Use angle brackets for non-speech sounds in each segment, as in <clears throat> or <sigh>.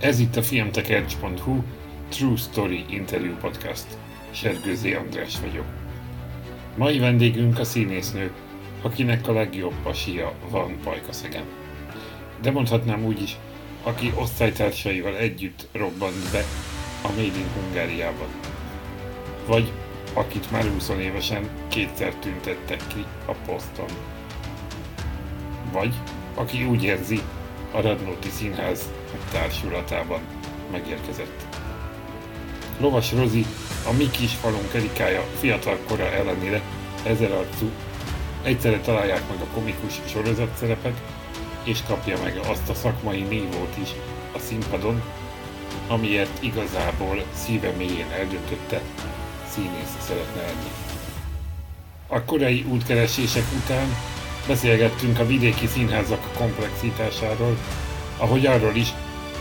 Ez itt a filmtekercs.hu True Story Interview Podcast. Sergőzé András vagyok. Mai vendégünk a színésznő, akinek a legjobb pasia van Pajkaszegen. De mondhatnám úgy is, aki osztálytársaival együtt robbant be a Made in Hungáriában. Vagy akit már 20 évesen kétszer tüntettek ki a poszton. Vagy aki úgy érzi, a Radnóti Színház társulatában megérkezett. Lovas Rozi, a mi kis falunk Erikája fiatal kora ellenére ezer arcú, egyszerre találják meg a komikus sorozatszerepet, és kapja meg azt a szakmai nívót is a színpadon, amiért igazából szíve mélyén eldöntötte, színész szeretne lenni. A korai útkeresések után beszélgettünk a vidéki színházak komplexitásáról, ahogy arról is,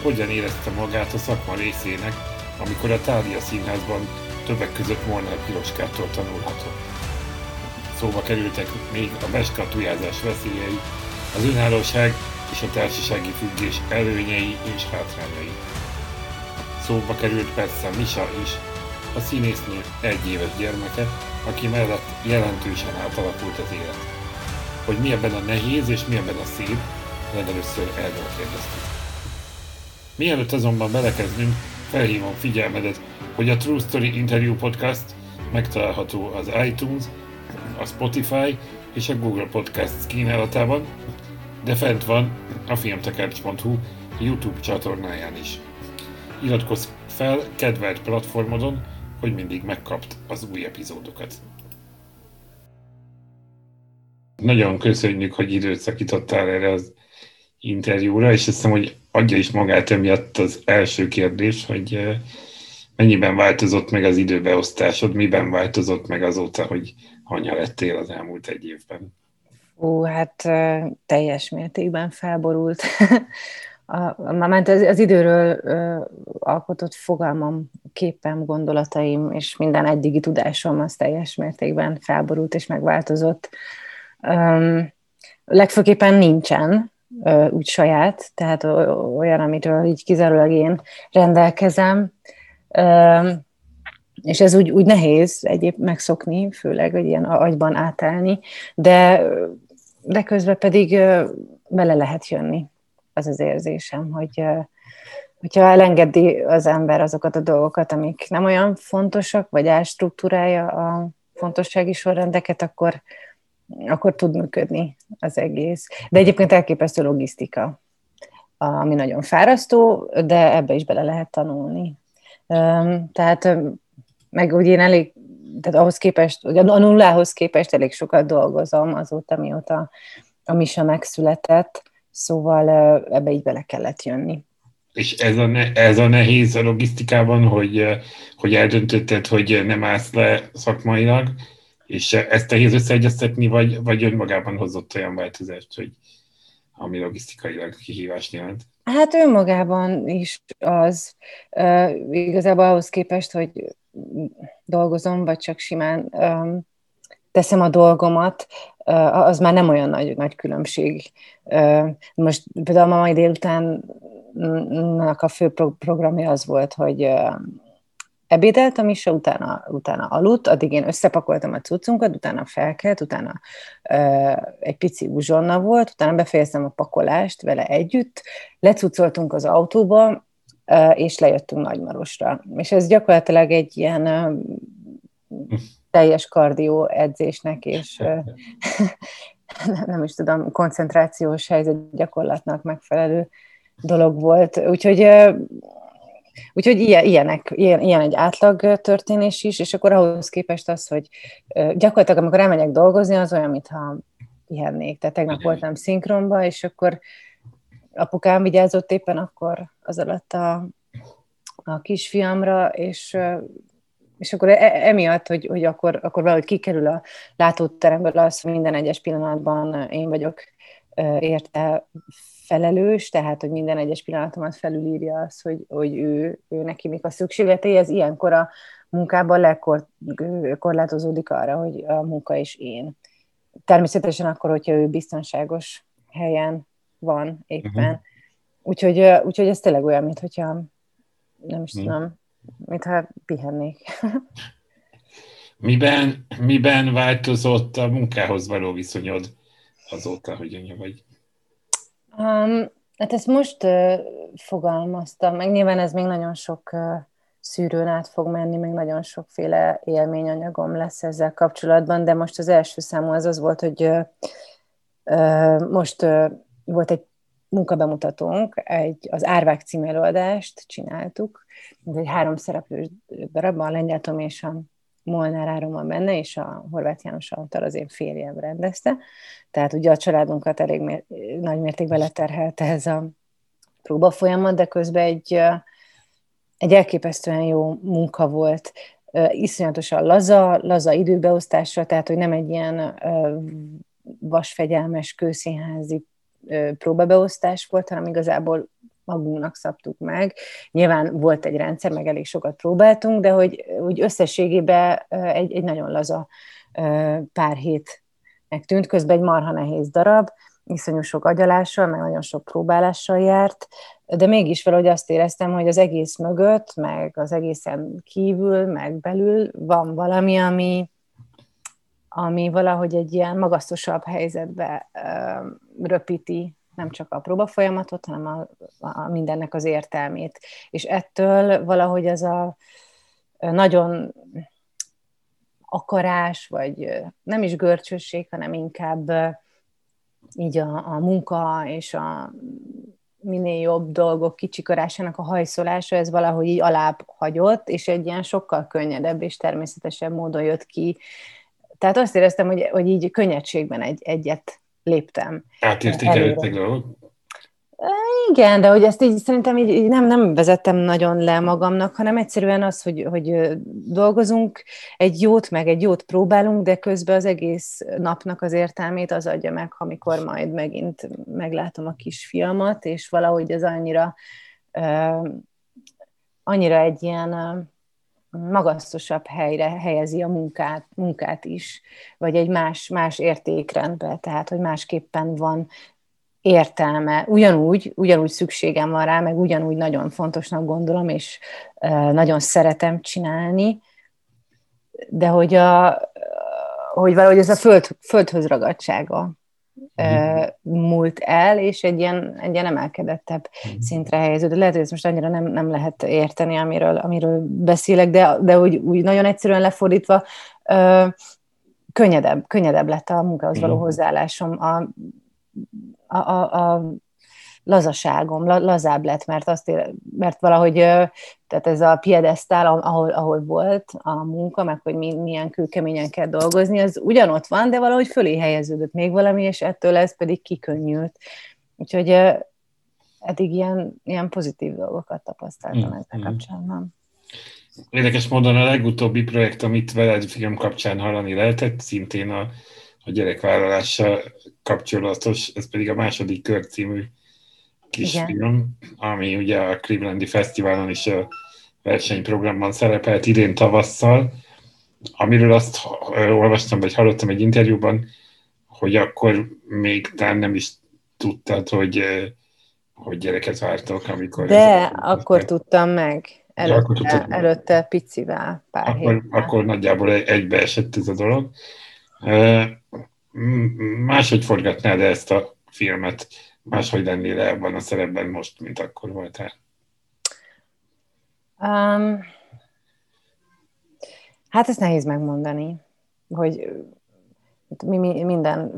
hogyan érezte magát a szakma részének, amikor a Tália színházban többek között Molnár Piroskától tanulhatott. Szóba kerültek még a beskatujázás veszélyei, az önállóság és a társasági függés előnyei és hátrányai. Szóba került persze Misa is, a színésznő egy éves gyermeke, aki mellett jelentősen átalakult az élet. Hogy mi ebben a nehéz és mi ebben a szép, legelőször erről kérdeztük. Mielőtt azonban belekezdünk, felhívom figyelmedet, hogy a True Story Interview Podcast megtalálható az iTunes, a Spotify és a Google Podcast kínálatában, de fent van a filmtekercs.hu YouTube csatornáján is. Iratkozz fel kedvelt platformodon, hogy mindig megkapt az új epizódokat. Nagyon köszönjük, hogy időt szakítottál erre az interjúra, és azt hiszem, hogy adja is magát emiatt az első kérdés, hogy mennyiben változott meg az időbeosztásod, miben változott meg azóta, hogy anya lettél az elmúlt egy évben? Ó, hát teljes mértékben felborult. <laughs> Már az, az időről ö, alkotott fogalmam, képem, gondolataim és minden eddigi tudásom az teljes mértékben felborult és megváltozott. Legfőképpen nincsen úgy saját, tehát olyan, amitől így kizárólag én rendelkezem. És ez úgy, úgy nehéz egyéb megszokni, főleg, hogy ilyen agyban átállni, de, de közben pedig bele lehet jönni. Az az érzésem, hogy hogyha elengedi az ember azokat a dolgokat, amik nem olyan fontosak, vagy elstruktúrálja a fontossági sorrendeket, akkor, akkor tud működni az egész. De egyébként elképesztő logisztika, ami nagyon fárasztó, de ebbe is bele lehet tanulni. Tehát meg ugye én elég, tehát ahhoz képest, a nullához képest elég sokat dolgozom azóta, mióta a Misa megszületett, szóval ebbe így bele kellett jönni. És ez a, ne, ez a nehéz a logisztikában, hogy, hogy eldöntötted, hogy nem állsz le szakmailag, és ezt nehéz összeegyeztetni, vagy, vagy önmagában hozott olyan változást, hogy ami logisztikailag kihívást jelent? Hát önmagában is az. Igazából ahhoz képest, hogy dolgozom, vagy csak simán teszem a dolgomat, az már nem olyan nagy, nagy különbség. Most például a mai délután a fő programja az volt, hogy uh, ebédeltem is, utána, utána aludt, addig én összepakoltam a cuccunkat, utána felkelt, utána ö, egy pici uzsonna volt, utána befejeztem a pakolást vele együtt, lecucoltunk az autóba, ö, és lejöttünk Nagymarosra. És ez gyakorlatilag egy ilyen ö, teljes kardió edzésnek, és ö, <laughs> nem is tudom, koncentrációs helyzet gyakorlatnak megfelelő dolog volt. Úgyhogy Úgyhogy ilyen, ilyenek, ilyen, ilyen egy átlag történés is, és akkor ahhoz képest az, hogy gyakorlatilag amikor elmegyek dolgozni, az olyan, mintha pihennék. Tehát tegnap voltam szinkronba, és akkor apukám vigyázott éppen akkor az alatt a, a kisfiamra, és és akkor e, emiatt, hogy, hogy akkor, akkor valahogy kikerül a látóteremből az, hogy minden egyes pillanatban én vagyok érte felelős, tehát hogy minden egyes pillanatomat felülírja az, hogy, hogy ő, ő neki mik a szükségletei, ez ilyenkor a munkában lekorlátozódik arra, hogy a munka és én. Természetesen akkor, hogyha ő biztonságos helyen van éppen. úgyhogy, úgyhogy ez tényleg olyan, mint hogyha nem is hmm. tudom, mintha pihennék. <laughs> miben, miben változott a munkához való viszonyod azóta, hogy anya vagy? Um, hát ezt most uh, fogalmaztam, meg nyilván ez még nagyon sok uh, szűrőn át fog menni, még nagyon sokféle élményanyagom lesz ezzel kapcsolatban, de most az első számú az az volt, hogy uh, uh, most uh, volt egy munkabemutatónk, egy, az Árvák című előadást csináltuk, ez egy három szereplős darab, a Lengyel Tomi és a Molnár Áron van benne, és a Horváth János Antal az én férjem rendezte. Tehát ugye a családunkat elég mér- nagy mértékben leterhelte ez a próba folyamat, de közben egy, egy elképesztően jó munka volt, iszonyatosan laza, laza időbeosztásra, tehát hogy nem egy ilyen vasfegyelmes kőszínházi próbabeosztás volt, hanem igazából magunknak szabtuk meg. Nyilván volt egy rendszer, meg elég sokat próbáltunk, de hogy úgy összességében egy, egy nagyon laza pár hétnek tűnt, közben egy marha nehéz darab, iszonyú sok agyalással, meg nagyon sok próbálással járt, de mégis valahogy azt éreztem, hogy az egész mögött, meg az egészen kívül, meg belül van valami, ami, ami valahogy egy ilyen magasztosabb helyzetbe röpíti nem csak a próba folyamatot, hanem a, a mindennek az értelmét. És ettől valahogy ez a nagyon akarás, vagy nem is görcsösség, hanem inkább így a, a munka és a minél jobb dolgok kicsikarásának a hajszolása, ez valahogy így alább hagyott, és egy ilyen sokkal könnyedebb és természetesebb módon jött ki. Tehát azt éreztem, hogy, hogy így könnyedségben egy, egyet léptem. Átértékelődtek dolgok? Igen, de hogy ezt így szerintem így, így nem, nem vezettem nagyon le magamnak, hanem egyszerűen az, hogy, hogy dolgozunk, egy jót, meg egy jót próbálunk, de közben az egész napnak az értelmét az adja meg, amikor majd megint meglátom a kisfiamat, és valahogy ez annyira, uh, annyira egy ilyen magasztosabb helyre helyezi a munkát, munkát is, vagy egy más, más értékrendbe, tehát hogy másképpen van értelme. Ugyanúgy, ugyanúgy szükségem van rá, meg ugyanúgy nagyon fontosnak gondolom, és nagyon szeretem csinálni, de hogy, a, hogy valahogy ez a föld, földhöz ragadtsága mm. múlt el, és egy ilyen, egy ilyen emelkedettebb mm. szintre helyeződött. Lehet, hogy ezt most annyira nem, nem lehet érteni, amiről, amiről beszélek, de, de úgy, úgy nagyon egyszerűen lefordítva, ö, könnyedebb, könnyedebb lett a munkához való mm. hozzáállásom. A, a, a, a lazaságom, lazább lett, mert, azt ér, mert valahogy tehát ez a piedesztál, ahol, ahol volt a munka, meg hogy milyen kőkeményen kell dolgozni, az ugyanott van, de valahogy fölé helyeződött még valami, és ettől ez pedig kikönnyült. Úgyhogy eddig ilyen, ilyen pozitív dolgokat tapasztaltam mm. ezzel kapcsolatban. Érdekes módon a legutóbbi projekt, amit veled film kapcsán hallani lehetett, szintén a, a gyerekvállalással kapcsolatos, ez pedig a második kör című kisfilm, ami ugye a Clevelandi Fesztiválon is a versenyprogramban szerepelt idén tavasszal, amiről azt olvastam, vagy hallottam egy interjúban, hogy akkor még talán nem is tudtad, hogy, hogy gyereket vártok, amikor... De akkor meg. tudtam meg. Előtte, akkor tudtad, előtte picivel, pár akkor, héttel. akkor nagyjából egybeesett ez a dolog. Máshogy forgatnád ezt a filmet? Máshogy lennél ebben a szerepben most, mint akkor voltál? Um, hát ezt nehéz megmondani, hogy mi, mi, minden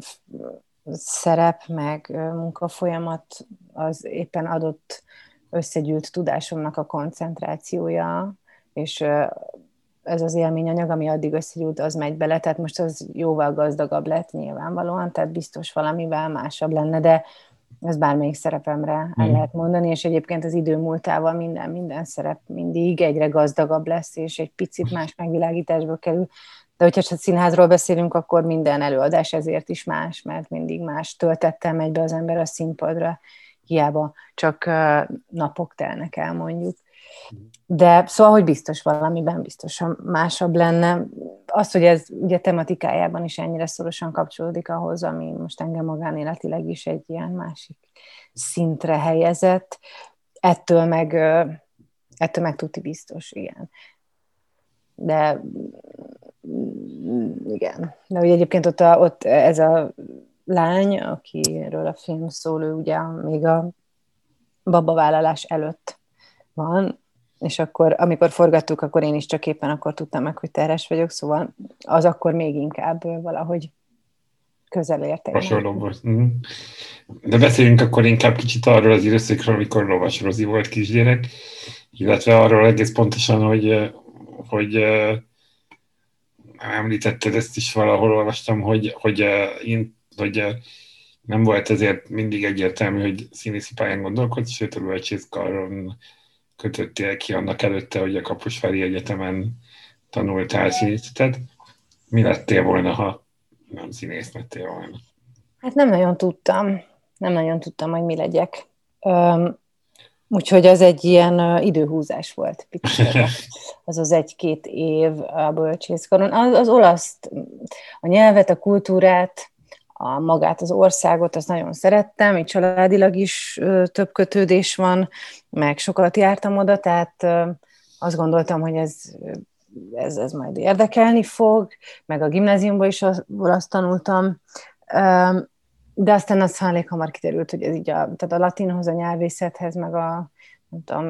szerep, meg munkafolyamat az éppen adott összegyűlt tudásomnak a koncentrációja, és ez az élményanyag, ami addig összegyűlt, az megy bele, tehát most az jóval gazdagabb lett nyilvánvalóan, tehát biztos valamivel másabb lenne, de ez bármelyik szerepemre el mm. lehet mondani, és egyébként az idő múltával minden, minden szerep mindig egyre gazdagabb lesz, és egy picit más megvilágításba kerül. De hogyha csak színházról beszélünk, akkor minden előadás ezért is más, mert mindig más töltettel megy be az ember a színpadra, hiába csak napok telnek el mondjuk. De szóval, hogy biztos valamiben biztosan másabb lenne. Az, hogy ez ugye tematikájában is ennyire szorosan kapcsolódik ahhoz, ami most engem magánéletileg is egy ilyen másik szintre helyezett, ettől meg, ettől meg tuti biztos, igen. De igen. De ugye egyébként ott, a, ott ez a lány, akiről a film szól, ő ugye még a babavállalás előtt van, és akkor, amikor forgattuk, akkor én is csak éppen akkor tudtam meg, hogy terhes vagyok, szóval az akkor még inkább valahogy közel érte. Hasonló volt. Mhm. De beszéljünk akkor inkább kicsit arról az időszakról, amikor Lovas Rozi volt kisgyerek, illetve arról egész pontosan, hogy, hogy említetted ezt is valahol olvastam, hogy, hogy, én, hogy nem volt ezért mindig egyértelmű, hogy színészi pályán gondolkodsz, sőt a bölcsészkaron kötöttél ki annak előtte, hogy a Kaposvári Egyetemen tanultál színészetet. Mi lettél volna, ha nem színész lettél volna? Hát nem nagyon tudtam. Nem nagyon tudtam, hogy mi legyek. Um, úgyhogy az egy ilyen időhúzás volt. <laughs> az az egy-két év a bölcsészkaron. Az, az olasz, a nyelvet, a kultúrát, a magát, az országot, azt nagyon szerettem, így családilag is több kötődés van, meg sokat jártam oda, tehát azt gondoltam, hogy ez, ez, ez majd érdekelni fog, meg a gimnáziumban is az, azt tanultam, de aztán az elég hamar kiderült, hogy ez így a, tehát a latinhoz, a nyelvészethez, meg a nem tudom,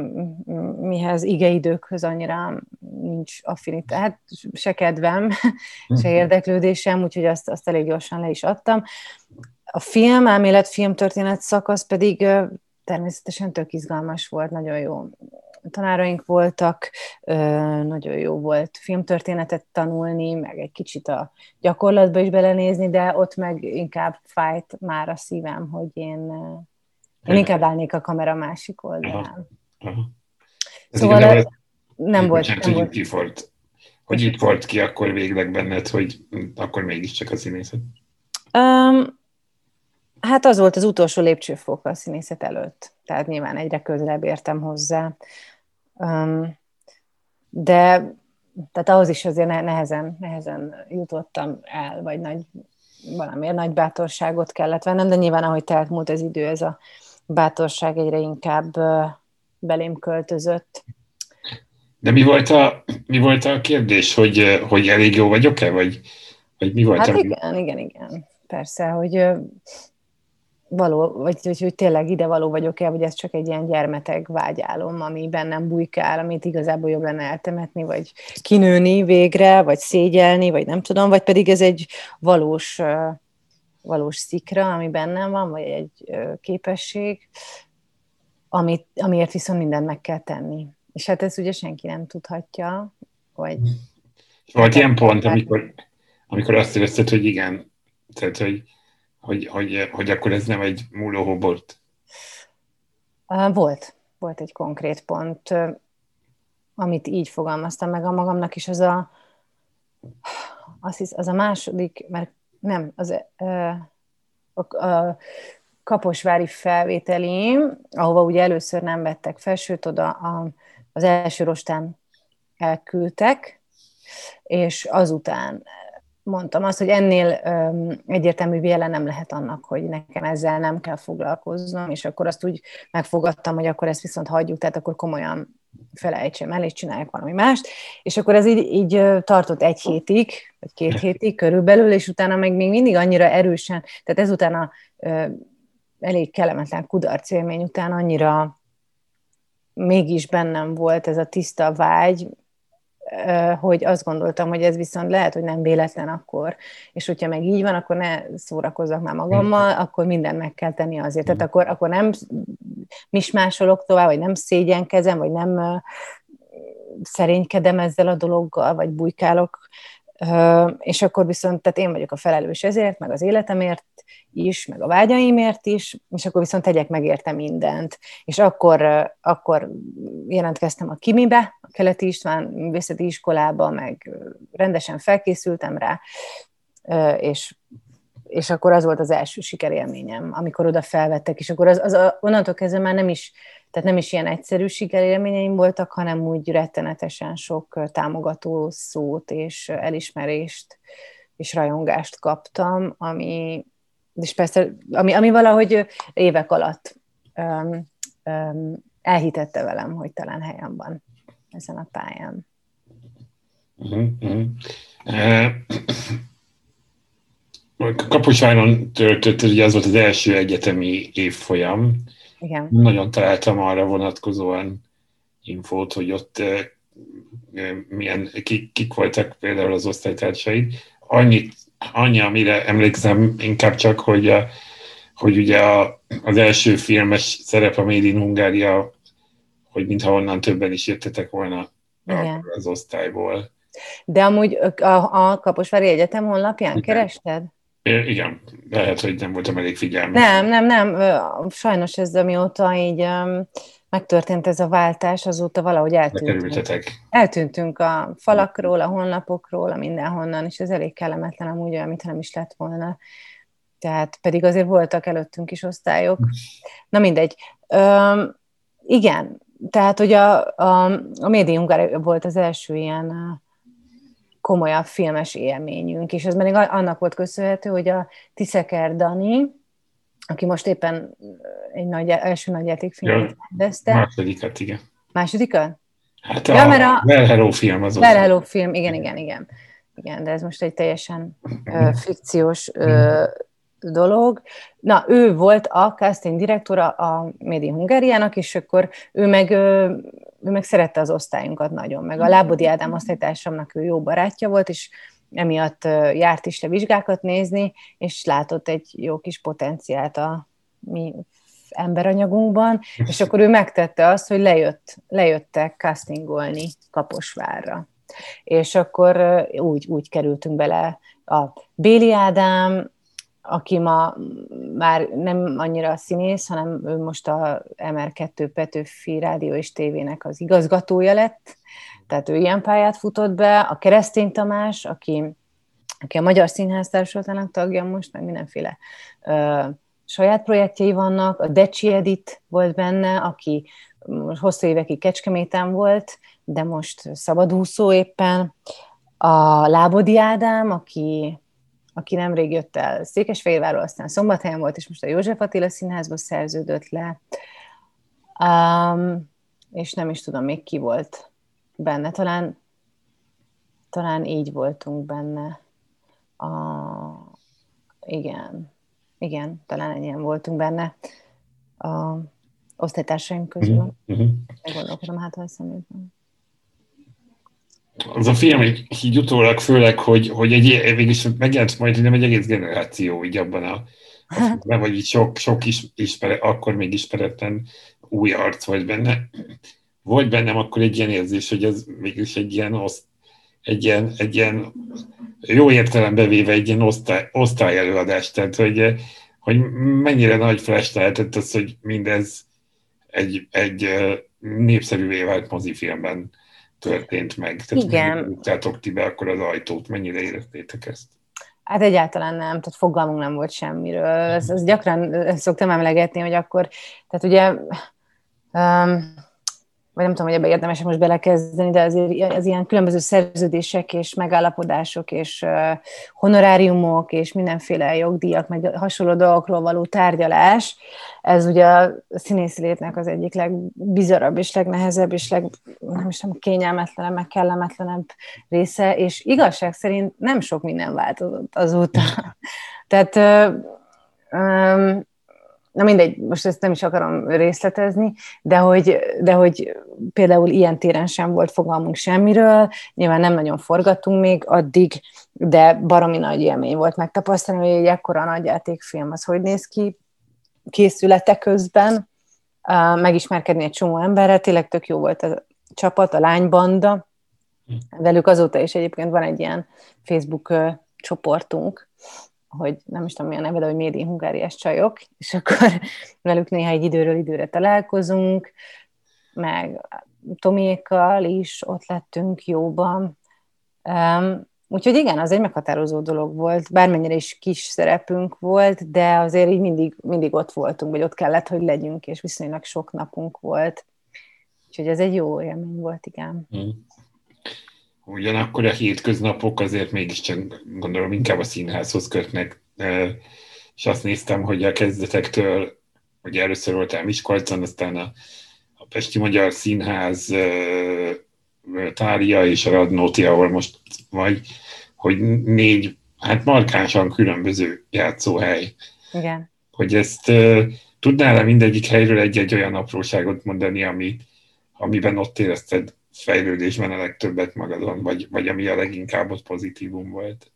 mihez igeidőkhöz annyira nincs affinitás, hát se kedvem, se érdeklődésem, úgyhogy azt, azt elég gyorsan le is adtam. A film, elmélet, filmtörténet szakasz pedig természetesen tök izgalmas volt, nagyon jó tanáraink voltak, nagyon jó volt filmtörténetet tanulni, meg egy kicsit a gyakorlatba is belenézni, de ott meg inkább fájt már a szívem, hogy én én inkább állnék a kamera másik oldalán. Aha. Aha. Szóval nem volt. Nem hogy volt. Itt volt. Hogy itt volt ki akkor végleg benned, hogy akkor mégiscsak a színészet? Um, hát az volt az utolsó lépcsőfok a színészet előtt. Tehát nyilván egyre közelebb értem hozzá. Um, de tehát ahhoz is azért nehezen, nehezen jutottam el, vagy nagy, valamiért nagy bátorságot kellett vennem, de nyilván ahogy telt múlt az idő, ez a bátorság egyre inkább belém költözött. De mi volt a, mi volt a kérdés, hogy, hogy elég jó vagyok-e, vagy, vagy mi volt hát a... igen, igen, igen. Persze, hogy való, vagy hogy, hogy tényleg ide való vagyok-e, vagy ez csak egy ilyen gyermeteg vágyálom, ami bennem bujkál, amit igazából jobb lenne eltemetni, vagy kinőni végre, vagy szégyelni, vagy nem tudom, vagy pedig ez egy valós valós szikra, ami bennem van, vagy egy képesség, amit, amiért viszont mindent meg kell tenni. És hát ezt ugye senki nem tudhatja, vagy... Volt ilyen pont, amikor, amikor azt érezted, hogy igen, tehát, hogy, hogy, hogy, hogy akkor ez nem egy múló hobort? Volt. Volt egy konkrét pont, amit így fogalmaztam meg a magamnak is, az a, az, hisz, az a második, mert nem, az a, a kaposvári felvételém, ahova ugye először nem vettek fel, sőt oda a, az első rostán elküldtek, és azután mondtam azt, hogy ennél um, egyértelmű jele nem lehet annak, hogy nekem ezzel nem kell foglalkoznom, és akkor azt úgy megfogadtam, hogy akkor ezt viszont hagyjuk, tehát akkor komolyan felejtsem el, és csináljak valami mást, és akkor ez így, így tartott egy hétig, vagy két hétig körülbelül, és utána meg még mindig annyira erősen, tehát ezután a elég kellemetlen kudarc élmény után annyira mégis bennem volt ez a tiszta vágy, hogy azt gondoltam, hogy ez viszont lehet, hogy nem véletlen akkor, és hogyha meg így van, akkor ne szórakozzak már magammal, akkor mindent meg kell tenni azért. Tehát akkor, akkor nem mismásolok tovább, vagy nem szégyenkezem, vagy nem szerénykedem ezzel a dologgal, vagy bujkálok, és akkor viszont, tehát én vagyok a felelős ezért, meg az életemért is, meg a vágyaimért is, és akkor viszont tegyek meg érte mindent. És akkor, akkor jelentkeztem a Kimibe, a Keleti István Művészeti Iskolába, meg rendesen felkészültem rá, és és akkor az volt az első sikerélményem, amikor oda felvettek, és akkor az, az onnantól kezdve már nem is, tehát nem is ilyen egyszerű sikerélményeim voltak, hanem úgy rettenetesen sok támogató szót és elismerést és rajongást kaptam, ami, és persze, ami, ami valahogy évek alatt um, um, elhitette velem, hogy talán helyem van ezen a pályán. Uh-huh. Kaposváron töltött, ugye az volt az első egyetemi évfolyam. Igen. Nagyon találtam arra vonatkozóan infót, hogy ott milyen, kik, kik voltak például az osztálytársaid. Annyit, annyi, amire emlékszem inkább csak, hogy, a, hogy ugye a, az első filmes szerep a Made in Hungária, hogy mintha onnan többen is jöttetek volna Igen. az osztályból. De amúgy a, a Kaposvári Egyetem honlapján Igen. kerested? Igen, lehet, hogy nem voltam elég figyelmes. Nem, nem, nem. Sajnos ez amióta így megtörtént ez a váltás, azóta valahogy eltűntünk. Eltűntünk a falakról, a honlapokról, a mindenhonnan, és ez elég kellemetlen amúgy olyan, mintha nem is lett volna. Tehát pedig azért voltak előttünk is osztályok. Na mindegy. Um, igen, tehát hogy a, a, a médium volt az első ilyen komolyabb filmes élményünk, és ez még annak volt köszönhető, hogy a Tiszeker Dani, aki most éppen egy nagy, első nagy játékfilmet rendezte. Másodikat, igen. Másodikat? Hát ja, a, mert a Well Hello film az Well Hello film, igen, igen, igen. Igen, de ez most egy teljesen ö, fikciós ö, dolog. Na, ő volt a casting direktora a Made in Hungariának, és akkor ő meg, ő meg szerette az osztályunkat nagyon, meg a Lábodi Ádám osztálytársamnak ő jó barátja volt, és emiatt járt is le vizsgákat nézni, és látott egy jó kis potenciált a mi emberanyagunkban, és akkor ő megtette azt, hogy lejött, lejöttek castingolni Kaposvárra. És akkor úgy, úgy kerültünk bele a Béli Ádám, aki ma már nem annyira a színész, hanem ő most a MR2 Petőfi Rádió és Tévének az igazgatója lett, tehát ő ilyen pályát futott be, a Keresztény Tamás, aki, aki a Magyar Színház Társulatának tagja most, meg mindenféle ö, saját projektjei vannak, a Decsi Edit volt benne, aki hosszú évekig Kecskeméten volt, de most szabadúszó éppen, a Lábodi Ádám, aki aki nemrég jött el Székesfehérvárról, aztán Szombathelyen volt, és most a József Attila Színházba szerződött le. Um, és nem is tudom, még ki volt benne. Talán, talán így voltunk benne. A, igen, igen, talán ennyien voltunk benne a osztálytársaim közül. Mm-hmm. Meggondolkodom, hát ha eszembe az a film így utólag főleg, hogy, hogy egy, végülis megjelent majd nem egy egész generáció így abban a, <laughs> a vagy így sok, sok is, ispere, akkor még ismeretlen új arc volt benne. Volt bennem akkor egy ilyen érzés, hogy ez mégis egy ilyen, oszt, egy ilyen, egy ilyen jó értelembe véve egy ilyen osztály, osztályelőadás, tehát hogy, hogy mennyire nagy flash lehetett az, hogy mindez egy, egy népszerűvé vált mozifilmben történt meg. Tehát Igen. Mennyire ti be akkor az ajtót, mennyire éreztétek ezt? Hát egyáltalán nem, tehát fogalmunk nem volt semmiről. Ez, ez gyakran szoktam emlegetni, hogy akkor, tehát ugye um, vagy nem tudom, hogy ebbe érdemes most belekezdeni, de azért az ilyen különböző szerződések és megállapodások és honoráriumok és mindenféle jogdíjak, meg hasonló dolgokról való tárgyalás, ez ugye a színészi létnek az egyik legbizarabb és legnehezebb és leg, nem is tudom, kényelmetlenebb, meg kellemetlenebb része, és igazság szerint nem sok minden változott azóta. <laughs> Tehát na mindegy, most ezt nem is akarom részletezni, de hogy, de hogy például ilyen téren sem volt fogalmunk semmiről, nyilván nem nagyon forgattunk még addig, de baromi nagy élmény volt megtapasztalni, hogy egy ekkora nagyjátékfilm az hogy néz ki készülete közben, megismerkedni egy csomó emberrel, tényleg tök jó volt a csapat, a lánybanda, velük azóta is egyébként van egy ilyen Facebook csoportunk, hogy nem is tudom, milyen neve, de hogy Médi Hungáriás csajok, és akkor <laughs> velük néha egy időről időre találkozunk, meg Tomékkal is ott lettünk jóban, um, Úgyhogy igen, az egy meghatározó dolog volt, bármennyire is kis szerepünk volt, de azért így mindig, mindig ott voltunk, vagy ott kellett, hogy legyünk, és viszonylag sok napunk volt. Úgyhogy ez egy jó élmény volt, igen. Hmm. Ugyanakkor a hétköznapok azért mégiscsak gondolom inkább a színházhoz kötnek, és azt néztem, hogy a kezdetektől, hogy először voltál Miskolcon, aztán a, a Pesti Magyar Színház Tária és a Radnóti, ahol most vagy, hogy négy, hát markánsan különböző játszóhely. Igen. Hogy ezt tudnál-e mindegyik helyről egy-egy olyan apróságot mondani, ami, amiben ott érezted fejlődésben a legtöbbet magadon, vagy, vagy ami a leginkább ott pozitívum volt?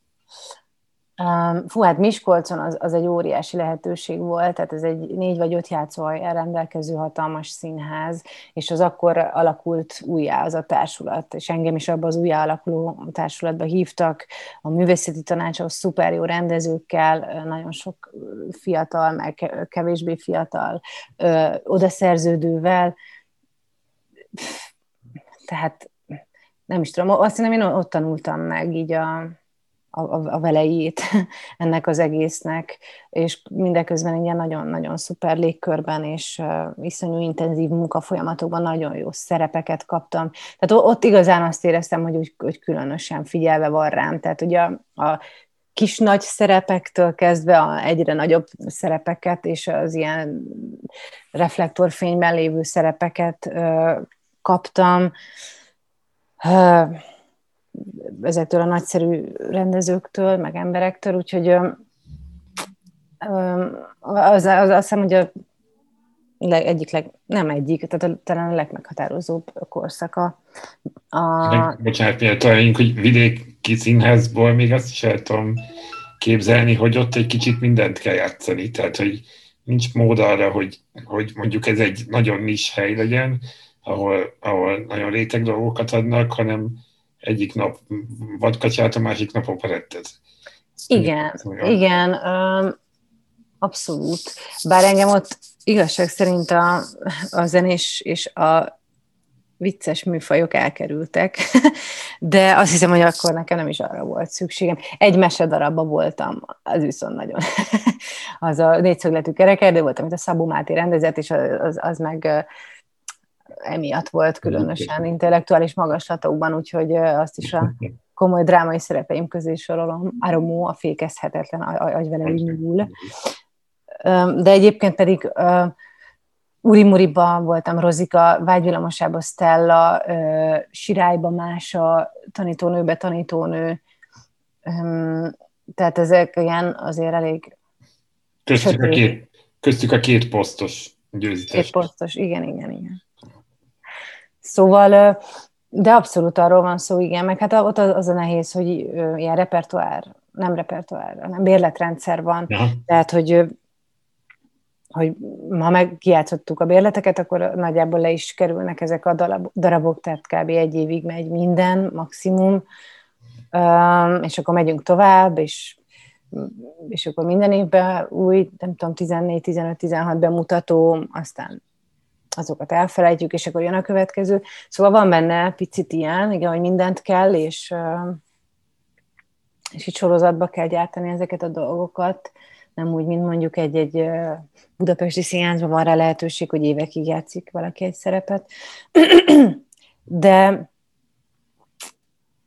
Fú, hát Miskolcon az, az egy óriási lehetőség volt, tehát ez egy négy vagy öt játszóhely rendelkező hatalmas színház, és az akkor alakult újjá az a társulat, és engem is abban az újjá alakuló társulatba hívtak, a művészeti tanácshoz szuper jó rendezőkkel, nagyon sok fiatal, meg kevésbé fiatal odaszerződővel, tehát nem is tudom, azt hiszem én ott tanultam meg így a, a, a velejét <laughs> ennek az egésznek, és mindeközben egy ilyen nagyon-nagyon szuper légkörben és uh, iszonyú intenzív munkafolyamatokban nagyon jó szerepeket kaptam. Tehát ott igazán azt éreztem, hogy, úgy, hogy különösen figyelve van rám. Tehát ugye a, a kis nagy szerepektől kezdve a egyre nagyobb szerepeket és az ilyen reflektorfényben lévő szerepeket kaptam. Ezektől a nagyszerű rendezőktől, meg emberektől, úgyhogy az, az, azt hiszem, hogy a leg, egyik leg, nem egyik, tehát a, talán a legmeghatározóbb korszaka. A... Bocsánat, találjunk, hogy vidéki színházból még azt is tudom képzelni, hogy ott egy kicsit mindent kell játszani, tehát hogy nincs mód arra, hogy, hogy mondjuk ez egy nagyon nis hely legyen, ahol, ahol nagyon réteg dolgokat adnak, hanem egyik nap vadkacsát, a másik nap operettet. Igen, igen, abszolút. Bár engem ott igazság szerint a, a zenés és a vicces műfajok elkerültek, <laughs> de azt hiszem, hogy akkor nekem nem is arra volt szükségem. Egy mesedarabba voltam, az viszont nagyon, <laughs> az a négyszögletű kerekerdő volt, amit a Szabó Máté rendezett, és az, az meg emiatt volt különösen intellektuális magaslatokban, úgyhogy azt is a <laughs> komoly drámai szerepeim közé sorolom. Aromó, a fékezhetetlen agyvelelű nyúl. De egyébként pedig Uri Muriba voltam, Rozika, Vágyvillamosába Stella, Sirályba Mása, tanítónőbe tanítónő, tehát ezek ilyen azért elég Köztük a két, köztük a két posztos győztes. Két posztos, igen, igen, igen. Szóval, de abszolút arról van szó, igen, meg hát ott az a nehéz, hogy ilyen repertoár, nem repertoár, hanem bérletrendszer van, ja. tehát, hogy hogy ha megjátszottuk a bérleteket, akkor nagyjából le is kerülnek ezek a darabok, tehát kb. egy évig megy minden, maximum, és akkor megyünk tovább, és, és akkor minden évben új, nem tudom, 14, 15, 16 bemutató, aztán azokat elfelejtjük, és akkor jön a következő. Szóval van benne picit ilyen, igen, hogy mindent kell, és, és itt sorozatba kell gyártani ezeket a dolgokat, nem úgy, mint mondjuk egy-egy budapesti színházban van rá lehetőség, hogy évekig játszik valaki egy szerepet. <clears throat> De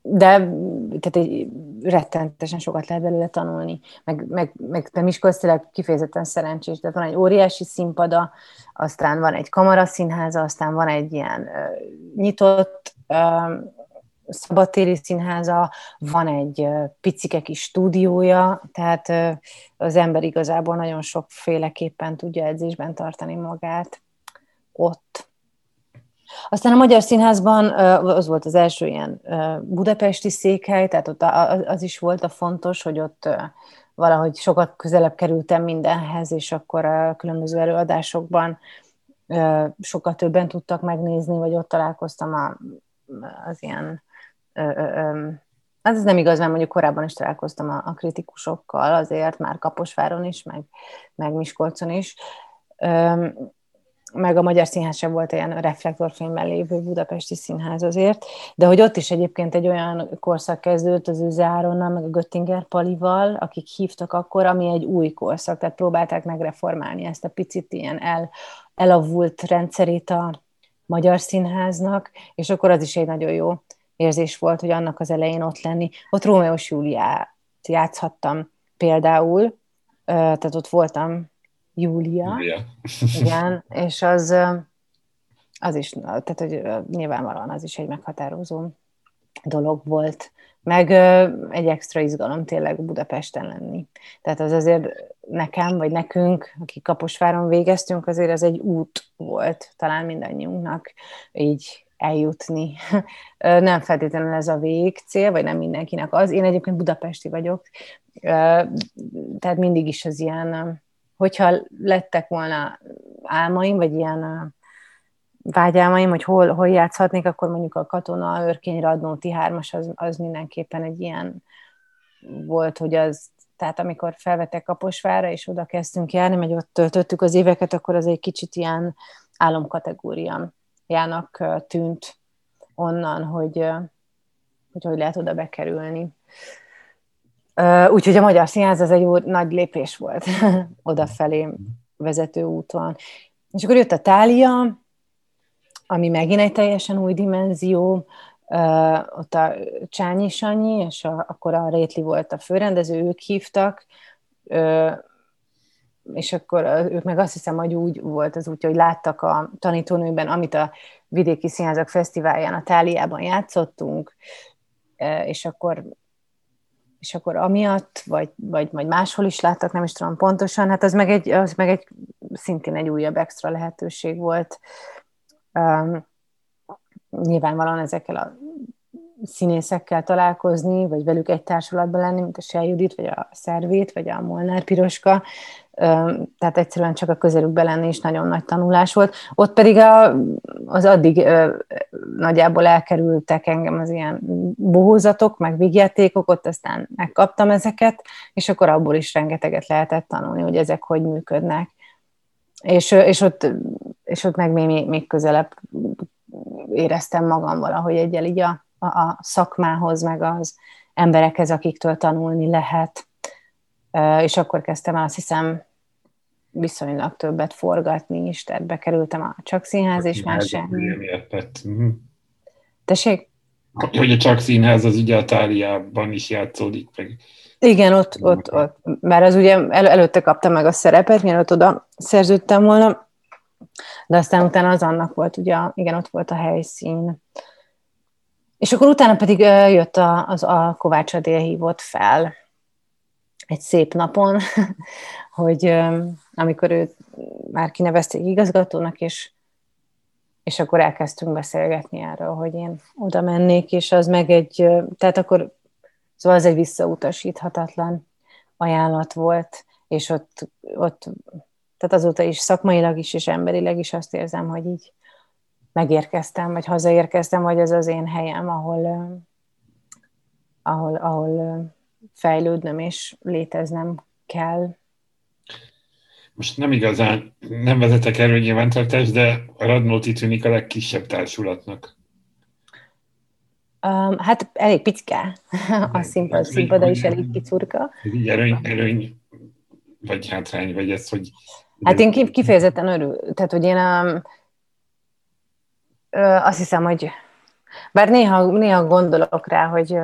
de tehát egy, rettentesen sokat lehet belőle tanulni, meg, meg, meg te Miskolc kifejezetten szerencsés, tehát van egy óriási színpada, aztán van egy kamaraszínháza, aztán van egy ilyen uh, nyitott uh, szabadtéri színháza, van egy uh, picike kis stúdiója, tehát uh, az ember igazából nagyon sokféleképpen tudja edzésben tartani magát ott. Aztán a Magyar Színházban az volt az első ilyen budapesti székhely, tehát ott az is volt a fontos, hogy ott valahogy sokat közelebb kerültem mindenhez, és akkor a különböző előadásokban sokkal többen tudtak megnézni, vagy ott találkoztam az ilyen az nem igaz, mert mondjuk korábban is találkoztam a kritikusokkal, azért már Kaposváron is, meg, meg Miskolcon is meg a Magyar Színház volt ilyen reflektorfényben lévő budapesti színház azért, de hogy ott is egyébként egy olyan korszak kezdődött az Őze Áronnal, meg a Göttinger Palival, akik hívtak akkor, ami egy új korszak, tehát próbálták megreformálni ezt a picit ilyen el, elavult rendszerét a Magyar Színháznak, és akkor az is egy nagyon jó érzés volt, hogy annak az elején ott lenni. Ott Rómeós Júliát játszhattam például, tehát ott voltam Júlia. Júlia. Igen, és az, az is, tehát hogy nyilvánvalóan az is egy meghatározó dolog volt. Meg egy extra izgalom tényleg Budapesten lenni. Tehát az azért nekem, vagy nekünk, akik Kaposváron végeztünk, azért az egy út volt talán mindannyiunknak így eljutni. Nem feltétlenül ez a végcél, vagy nem mindenkinek az. Én egyébként budapesti vagyok, tehát mindig is az ilyen hogyha lettek volna álmaim, vagy ilyen vágyálmaim, hogy hol, hol játszhatnék, akkor mondjuk a Katona, Örkény, Radnóti hármas az, az mindenképpen egy ilyen volt, hogy az, tehát amikor felvettek Kaposvára, és oda kezdtünk járni, mert ott töltöttük az éveket, akkor az egy kicsit ilyen álomkategóriának tűnt onnan, hogy, hogy hogy lehet oda bekerülni. Úgyhogy a Magyar Színház az egy nagy lépés volt <laughs> odafelé vezető úton. És akkor jött a Tália, ami megint egy teljesen új dimenzió, Uh, ott a Csányi Sanyi, és a, akkor a Rétli volt a főrendező, ők hívtak, uh, és akkor ők meg azt hiszem, hogy úgy volt az úgy, hogy láttak a tanítónőben, amit a Vidéki Színházak Fesztiválján, a Táliában játszottunk, és akkor és akkor amiatt, vagy, vagy majd máshol is láttak, nem is tudom pontosan, hát az meg egy, az meg egy szintén egy újabb extra lehetőség volt. Um, nyilvánvalóan ezekkel a színészekkel találkozni, vagy velük egy társulatban lenni, mint a Sel Judit, vagy a Szervét, vagy a Molnár Piroska, tehát egyszerűen csak a közelükbe lenni is nagyon nagy tanulás volt. Ott pedig a, az addig nagyjából elkerültek engem az ilyen bohózatok, meg vígjátékok, ott aztán megkaptam ezeket, és akkor abból is rengeteget lehetett tanulni, hogy ezek hogy működnek. És, és, ott, és ott meg még, még közelebb éreztem magam valahogy egyel így a, a, a szakmához, meg az emberekhez, akiktől tanulni lehet és akkor kezdtem el azt hiszem viszonylag többet forgatni is, tehát bekerültem a Csak Színház és más sem. Mhm. Tessék? Hogy a Csak Színház az ugye a Táliában is játszódik meg. Igen, ott, ott, ott, mert az ugye el, előtte kaptam meg a szerepet, mielőtt oda szerződtem volna, de aztán utána az annak volt, ugye, igen, ott volt a helyszín. És akkor utána pedig jött a, az a Kovács Adél hívott fel, egy szép napon, <laughs> hogy amikor őt már kinevezték igazgatónak, és, és akkor elkezdtünk beszélgetni erről, hogy én oda mennék, és az meg egy, tehát akkor szóval az egy visszautasíthatatlan ajánlat volt, és ott, ott tehát azóta is szakmailag is, és emberileg is azt érzem, hogy így megérkeztem, vagy hazaérkeztem, vagy ez az én helyem, ahol, ahol, ahol fejlődnöm és léteznem kell. Most nem igazán, nem vezetek erről nyilvántartást, de a Radnóti tűnik a legkisebb társulatnak. Um, hát elég picike. A színpad, színpada is elég kicurka. Ez erőny, erőny, vagy hátrány, vagy ez, hogy... Hát én kifejezetten örül. Tehát, hogy én um, azt hiszem, hogy bár néha, néha gondolok rá, hogy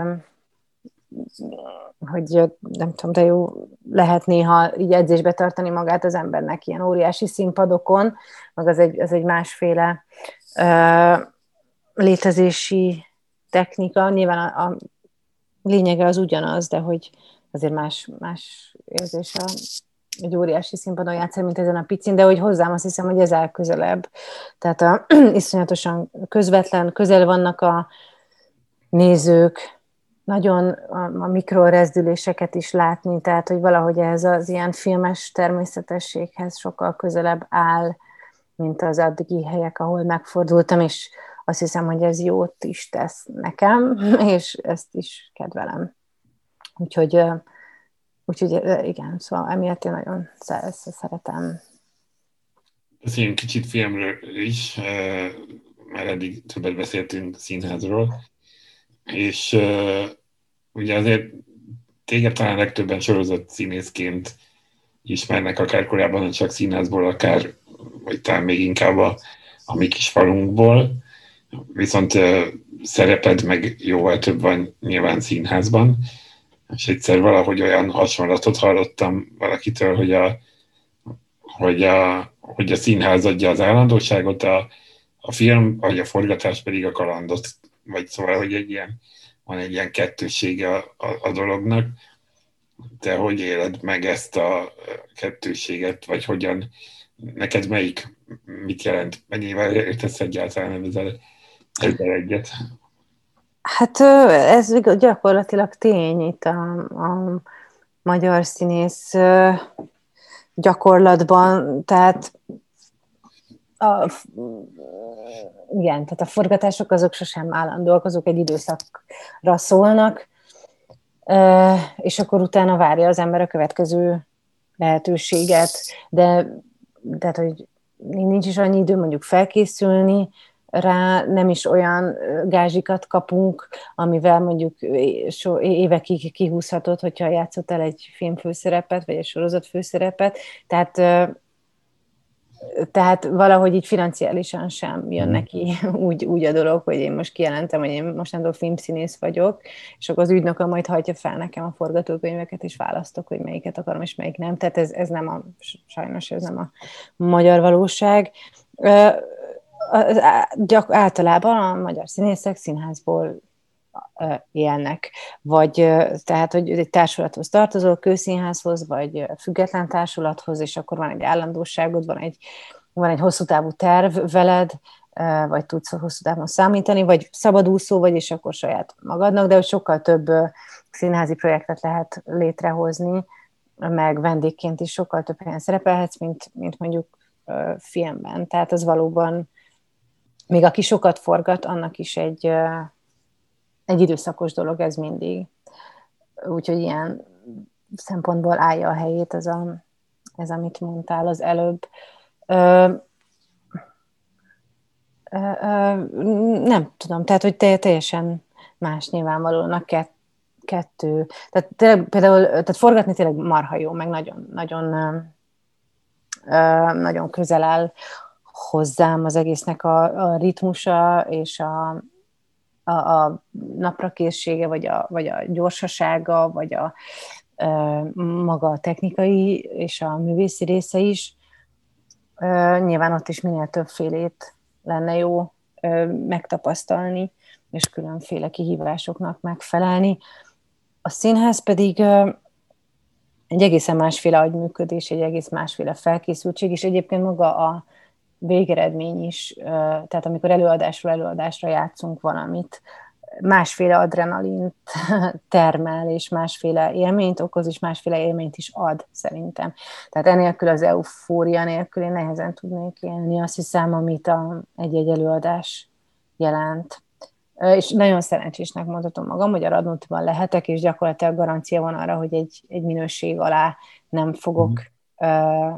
hogy nem tudom, de jó lehet néha így edzésbe tartani magát az embernek ilyen óriási színpadokon, meg az egy, az egy másféle uh, létezési technika. Nyilván a, a lényege az ugyanaz, de hogy azért más, más érzés a, egy óriási színpadon játszani, mint ezen a picin, de hogy hozzám azt hiszem, hogy ez elközelebb. Tehát a, <clears throat> iszonyatosan közvetlen, közel vannak a nézők, nagyon a, a mikrorezdüléseket is látni, tehát hogy valahogy ez az ilyen filmes természetességhez sokkal közelebb áll, mint az addigi helyek, ahol megfordultam, és azt hiszem, hogy ez jót is tesz nekem, <laughs> és ezt is kedvelem. Úgyhogy, úgyhogy igen, szóval emiatt én nagyon szeretem. beszéljünk kicsit filmről is, mert eddig többet beszéltünk színházról, és ugye azért téged talán legtöbben sorozat színészként ismernek, akár korábban csak színházból, akár, vagy talán még inkább a, a mi kis falunkból, viszont szereped meg jóval több van nyilván színházban, és egyszer valahogy olyan hasonlatot hallottam valakitől, hogy a, hogy a, hogy a színház adja az állandóságot, a, a film vagy a forgatás pedig a kalandot, vagy szóval, hogy egy ilyen, van egy ilyen kettősége a, a, a dolognak. Te hogy éled meg ezt a kettőséget, vagy hogyan, neked melyik, mit jelent, mennyivel értesz egyáltalán ezzel, ezzel egyet? Hát ez gyakorlatilag tény itt a, a magyar színész gyakorlatban, tehát a, igen, tehát a forgatások azok sosem állandóak, azok egy időszakra szólnak, és akkor utána várja az ember a következő lehetőséget, de tehát, hogy nincs is annyi idő mondjuk felkészülni, rá nem is olyan gázsikat kapunk, amivel mondjuk évekig kihúzhatod, hogyha játszott egy filmfőszerepet, vagy egy sorozat főszerepet. Tehát tehát valahogy így financiálisan sem jön mhm. neki <laughs> úgy, úgy a dolog, hogy én most kijelentem, hogy én mostantól filmszínész vagyok, és akkor az ügynököm majd hajtja fel nekem a forgatókönyveket, és választok, hogy melyiket akarom, és melyik nem. Tehát ez, ez nem a, sajnos ez nem a magyar valóság gyak, általában a magyar színészek színházból élnek, vagy tehát, hogy egy társulathoz tartozol, kőszínházhoz, vagy független társulathoz, és akkor van egy állandóságod, van egy, van egy hosszú távú terv veled, vagy tudsz hosszú távon számítani, vagy szabadúszó vagy, és akkor saját magadnak, de sokkal több színházi projektet lehet létrehozni, meg vendégként is sokkal több helyen szerepelhetsz, mint, mint mondjuk filmben. Tehát az valóban még aki sokat forgat, annak is egy, egy időszakos dolog ez mindig. Úgyhogy ilyen szempontból állja a helyét ez, a, ez amit mondtál az előbb. Ö, ö, ö, nem tudom, tehát hogy teljesen más nyilvánvalóan a kettő. Tehát tényleg, például tehát forgatni tényleg marha jó, meg nagyon, nagyon, nagyon közel áll hozzám az egésznek a, a ritmusa és a, a, a naprakészsége, vagy a, vagy a gyorsasága, vagy a, a maga a technikai és a művészi része is. Nyilván ott is minél többfélét lenne jó megtapasztalni, és különféle kihívásoknak megfelelni. A színház pedig egy egészen másféle agyműködés, egy egész másféle felkészültség, és egyébként maga a, végeredmény is, tehát amikor előadásról előadásra játszunk valamit, másféle adrenalint <laughs> termel, és másféle élményt okoz, és másféle élményt is ad, szerintem. Tehát enélkül az eufória nélkül én nehezen tudnék élni, azt hiszem, amit a, egy-egy előadás jelent. És nagyon szerencsésnek mondhatom magam, hogy a Radnótiban lehetek, és gyakorlatilag garancia van arra, hogy egy, egy minőség alá nem fogok mm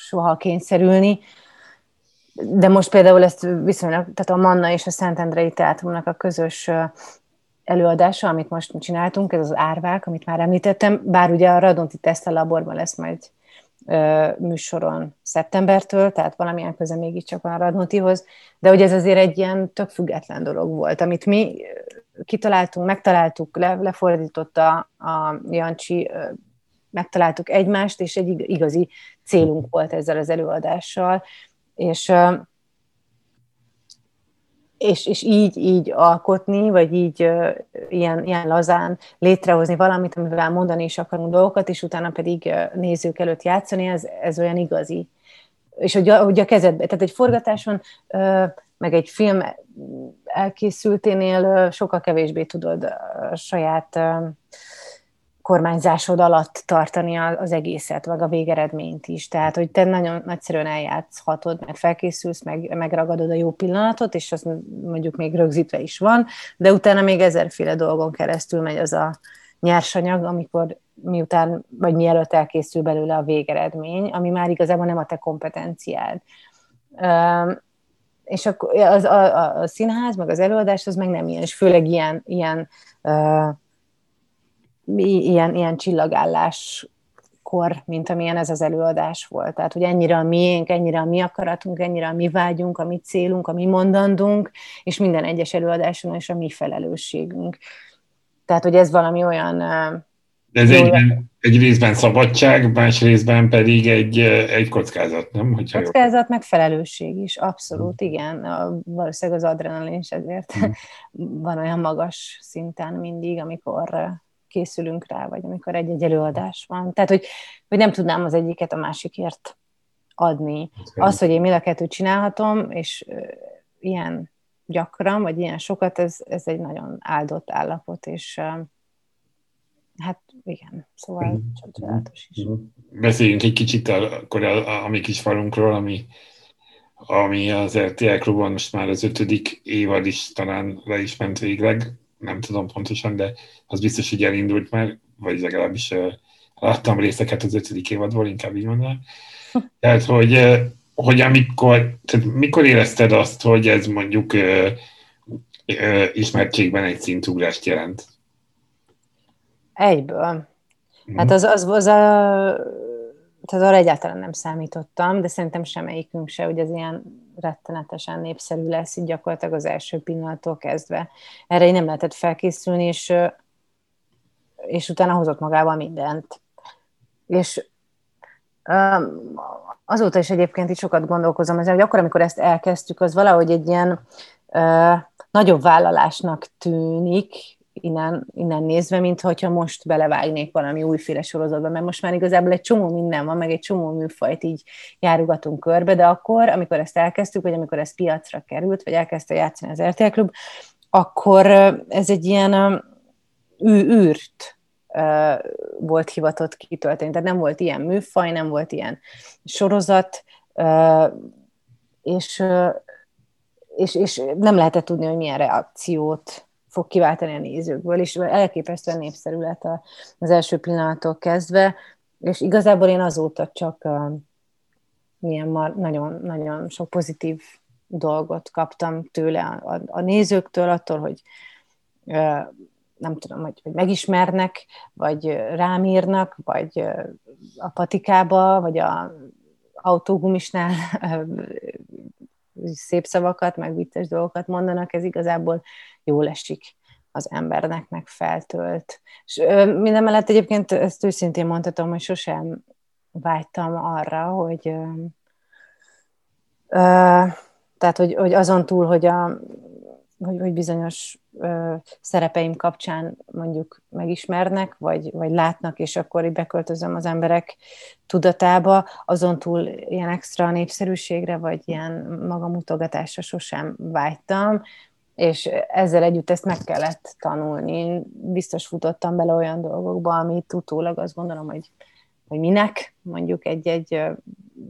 soha kényszerülni. De most például ezt viszonylag, tehát a Manna és a Szentendrei Teátrumnak a közös előadása, amit most csináltunk, ez az árvák, amit már említettem, bár ugye a Radonti Teszta laborban lesz majd műsoron szeptembertől, tehát valamilyen köze mégiscsak van a Radnótihoz, de hogy ez azért egy ilyen tök független dolog volt, amit mi kitaláltunk, megtaláltuk, le, lefordította a Jancsi megtaláltuk egymást, és egy igazi célunk volt ezzel az előadással, és, és, és így, így alkotni, vagy így ilyen, ilyen lazán létrehozni valamit, amivel mondani is akarunk dolgokat, és utána pedig nézők előtt játszani, ez, ez olyan igazi. És hogy a, hogy a kezedbe, tehát egy forgatáson, meg egy film elkészülténél sokkal kevésbé tudod a saját kormányzásod alatt tartani az egészet, meg a végeredményt is. Tehát, hogy te nagyon nagyszerűen eljátszhatod, meg felkészülsz, meg, megragadod a jó pillanatot, és az mondjuk még rögzítve is van, de utána még ezerféle dolgon keresztül megy az a nyersanyag, amikor miután, vagy mielőtt elkészül belőle a végeredmény, ami már igazából nem a te kompetenciád. És akkor az, a, a, a színház, meg az előadás, az meg nem ilyen, és főleg ilyen, ilyen, ilyen, ilyen csillagállás kor, mint amilyen ez az előadás volt. Tehát, hogy ennyire a miénk, ennyire a mi akaratunk, ennyire a mi vágyunk, a mi célunk, a mi mondandunk, és minden egyes előadáson is a mi felelősségünk. Tehát, hogy ez valami olyan... De ez egy, egy részben szabadság, más részben pedig egy, egy kockázat, nem? Hogyha kockázat, meg felelősség is, abszolút, hmm. igen. Valószínűleg az adrenalin is ezért hmm. <laughs> van olyan magas szinten mindig, amikor készülünk rá, vagy amikor egy-egy előadás van. Tehát, hogy, hogy nem tudnám az egyiket a másikért adni. Az, hogy én mind a kettőt csinálhatom, és ilyen gyakran, vagy ilyen sokat, ez, ez egy nagyon áldott állapot, és hát igen, szóval mm. csodálatos is. Mhm. Beszéljünk egy kicsit akkor a, a, a mi kis falunkról, ami, ami az RTL klubon most már az ötödik évad is talán le is ment végleg nem tudom pontosan, de az biztos, hogy elindult már, vagy legalábbis láttam részeket az ötödik évadból, inkább így mondanám. <laughs> Tehát, hogy, hogy amikor, tehát mikor érezted azt, hogy ez mondjuk uh, uh, ismertségben egy szintugrást jelent? Egyből. Hát az, az, az a tehát arra egyáltalán nem számítottam, de szerintem semmelyikünk se, hogy az ilyen rettenetesen népszerű lesz, így gyakorlatilag az első pillanattól kezdve. Erre én nem lehetett felkészülni, és, és utána hozott magával mindent. És azóta is egyébként itt sokat gondolkozom ezzel, hogy akkor, amikor ezt elkezdtük, az valahogy egy ilyen nagyobb vállalásnak tűnik, innen, innen nézve, mint hogyha most belevágnék valami újféle sorozatba, mert most már igazából egy csomó minden van, meg egy csomó műfajt így járugatunk körbe, de akkor, amikor ezt elkezdtük, vagy amikor ez piacra került, vagy elkezdte játszani az RTL Klub, akkor ez egy ilyen űrt volt hivatott kitölteni. Tehát nem volt ilyen műfaj, nem volt ilyen sorozat, és, és, és nem lehetett tudni, hogy milyen reakciót fog kiváltani a nézőkből, és elképesztően népszerű lett az első pillanattól kezdve, és igazából én azóta csak milyen nagyon, nagyon sok pozitív dolgot kaptam tőle a, a, nézőktől, attól, hogy nem tudom, hogy, hogy megismernek, vagy rám írnak, vagy a patikába, vagy a autógumisnál szép szavakat, meg vicces dolgokat mondanak, ez igazából jól esik az embernek, meg feltölt. És minden mellett egyébként ezt őszintén mondhatom, hogy sosem vágytam arra, hogy ö, tehát, hogy, hogy azon túl, hogy, a, hogy, hogy bizonyos ö, szerepeim kapcsán mondjuk megismernek, vagy, vagy látnak, és akkor így beköltözöm az emberek tudatába, azon túl ilyen extra népszerűségre, vagy ilyen magamutogatásra sosem vágytam, és ezzel együtt ezt meg kellett tanulni. Én biztos futottam bele olyan dolgokba, amit utólag azt gondolom, hogy, hogy minek, mondjuk egy-egy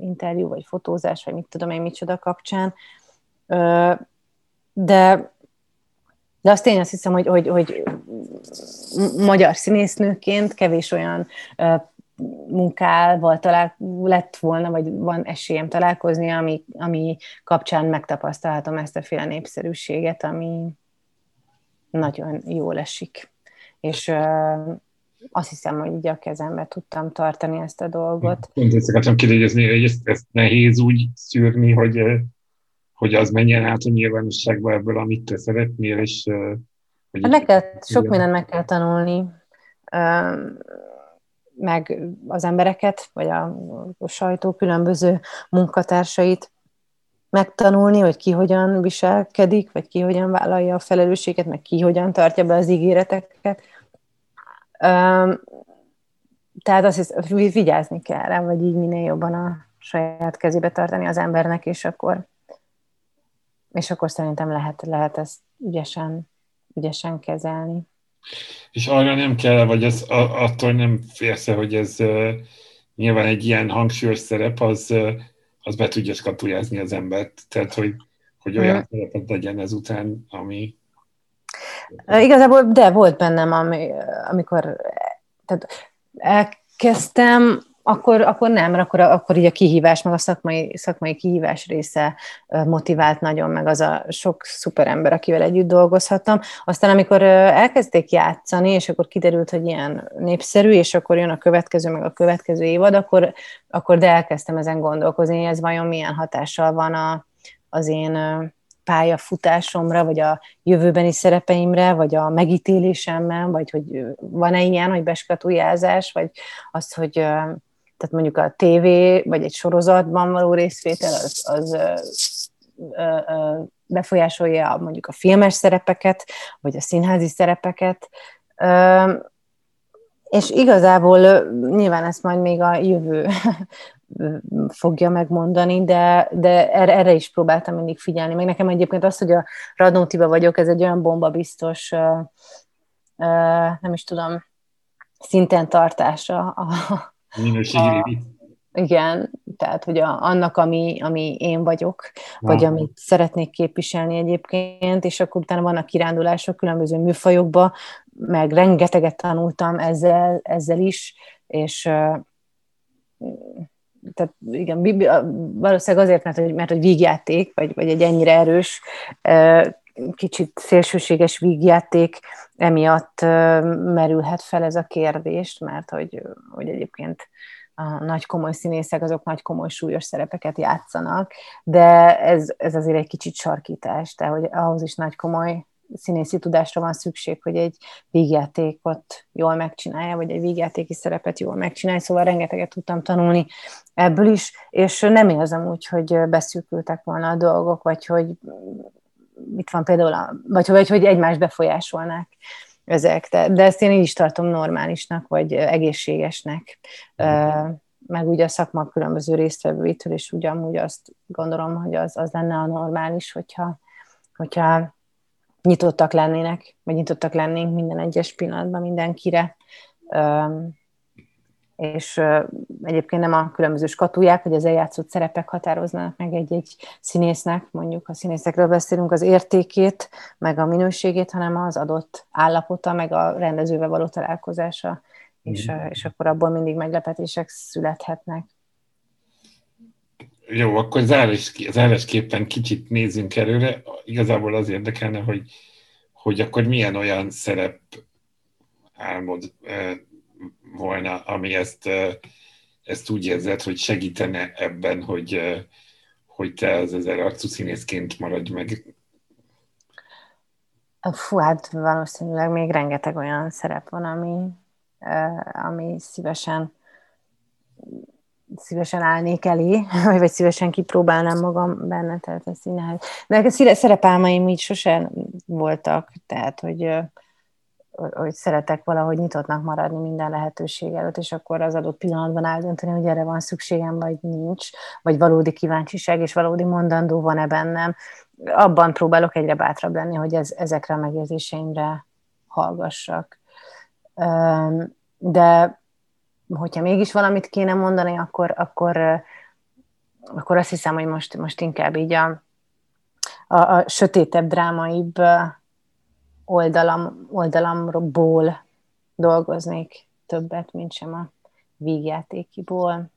interjú, vagy fotózás, vagy mit tudom én micsoda kapcsán. De, de azt én azt hiszem, hogy, hogy, hogy magyar színésznőként kevés olyan munkával talál, lett volna, vagy van esélyem találkozni, ami, ami kapcsán megtapasztalhatom ezt a féle népszerűséget, ami nagyon jól esik. És uh, azt hiszem, hogy így a kezembe tudtam tartani ezt a dolgot. Pont ezt akartam kérdezni, hogy ezt, ezt nehéz úgy szűrni, hogy, hogy az menjen át a nyilvánosságba ebből, amit te szeretnél, és hogy hát neked sok mindent meg kell tanulni meg az embereket, vagy a, a sajtó különböző munkatársait megtanulni, hogy ki hogyan viselkedik, vagy ki hogyan vállalja a felelősséget, meg ki hogyan tartja be az ígéreteket. Tehát azt hisz, vigyázni kell rá, vagy így minél jobban a saját kezébe tartani az embernek, és akkor, és akkor szerintem lehet, lehet ezt ügyesen, ügyesen kezelni. És arra nem kell, vagy az, attól nem félsz hogy ez nyilván egy ilyen hangsúlyos szerep, az, az be tudja skatujázni az embert. Tehát, hogy, hogy olyan hmm. szerepet legyen ezután, ami... Igazából, de volt bennem, ami, amikor tehát elkezdtem, akkor, akkor nem, mert akkor, akkor így a kihívás, meg a szakmai, szakmai kihívás része motivált nagyon, meg az a sok szuper ember, akivel együtt dolgozhattam. Aztán amikor elkezdték játszani, és akkor kiderült, hogy ilyen népszerű, és akkor jön a következő, meg a következő évad, akkor, akkor de elkezdtem ezen gondolkozni, hogy ez vajon milyen hatással van a, az én pályafutásomra, vagy a jövőbeni szerepeimre, vagy a megítélésemmel, vagy hogy van-e ilyen, hogy beskatujázás, vagy az, hogy tehát mondjuk a TV, vagy egy sorozatban való részvétel, az, az befolyásolja mondjuk a filmes szerepeket, vagy a színházi szerepeket. És igazából nyilván ezt majd még a jövő <laughs> fogja megmondani, de, de erre, erre is próbáltam mindig figyelni. Még nekem egyébként az, hogy a Radnótiba vagyok, ez egy olyan bomba biztos, nem is tudom, szinten tartása a, Minőségi igen, tehát hogy a, annak, ami, ami én vagyok, vagy amit szeretnék képviselni egyébként, és akkor utána vannak kirándulások különböző műfajokba, meg rengeteget tanultam ezzel, ezzel is, és tehát igen, valószínűleg azért, mert, mert hogy vígjáték, vagy, vagy egy ennyire erős, kicsit szélsőséges vígjáték, emiatt merülhet fel ez a kérdést, mert hogy, hogy egyébként a nagy komoly színészek, azok nagy komoly súlyos szerepeket játszanak, de ez, ez azért egy kicsit sarkítás, tehát hogy ahhoz is nagy komoly színészi tudásra van szükség, hogy egy vígjátékot jól megcsinálja, vagy egy vígjátéki szerepet jól megcsinálja, szóval rengeteget tudtam tanulni ebből is, és nem érzem úgy, hogy beszűkültek volna a dolgok, vagy hogy mit van például, a, vagy, vagy hogy egymást befolyásolnák ezek. De, de ezt én így is tartom normálisnak, vagy egészségesnek. Mm. Meg ugye a szakma különböző résztvevőitől, és ugyanúgy azt gondolom, hogy az, az lenne a normális, hogyha, hogyha nyitottak lennének, vagy nyitottak lennénk minden egyes pillanatban mindenkire és egyébként nem a különböző skatuják, hogy az eljátszott szerepek határoznak meg egy-egy színésznek, mondjuk ha színészekről beszélünk, az értékét, meg a minőségét, hanem az adott állapota, meg a rendezővel való találkozása, és, és akkor abból mindig meglepetések születhetnek. Jó, akkor zárás, zárásképpen kicsit nézzünk előre. Igazából az érdekelne, hogy, hogy akkor milyen olyan szerep álmod volna, ami ezt, ezt úgy érzed, hogy segítene ebben, hogy, hogy te az ezer arcú színészként maradj meg? Fú, hát valószínűleg még rengeteg olyan szerep van, ami, ami szívesen szívesen állnék elé, <laughs> vagy szívesen kipróbálnám magam benne, tehát a színház. De a szerepálmaim így sosem voltak, tehát hogy hogy szeretek valahogy nyitottnak maradni minden lehetőség előtt, és akkor az adott pillanatban eldönteni, hogy erre van szükségem, vagy nincs, vagy valódi kíváncsiság és valódi mondandó van-e bennem. Abban próbálok egyre bátrabb lenni, hogy ez, ezekre a megérzéseimre hallgassak. De hogyha mégis valamit kéne mondani, akkor, akkor, akkor azt hiszem, hogy most, most inkább így a, a, a sötétebb, drámaibb oldalam, oldalamból dolgoznék többet, mint sem a vígjátékiból.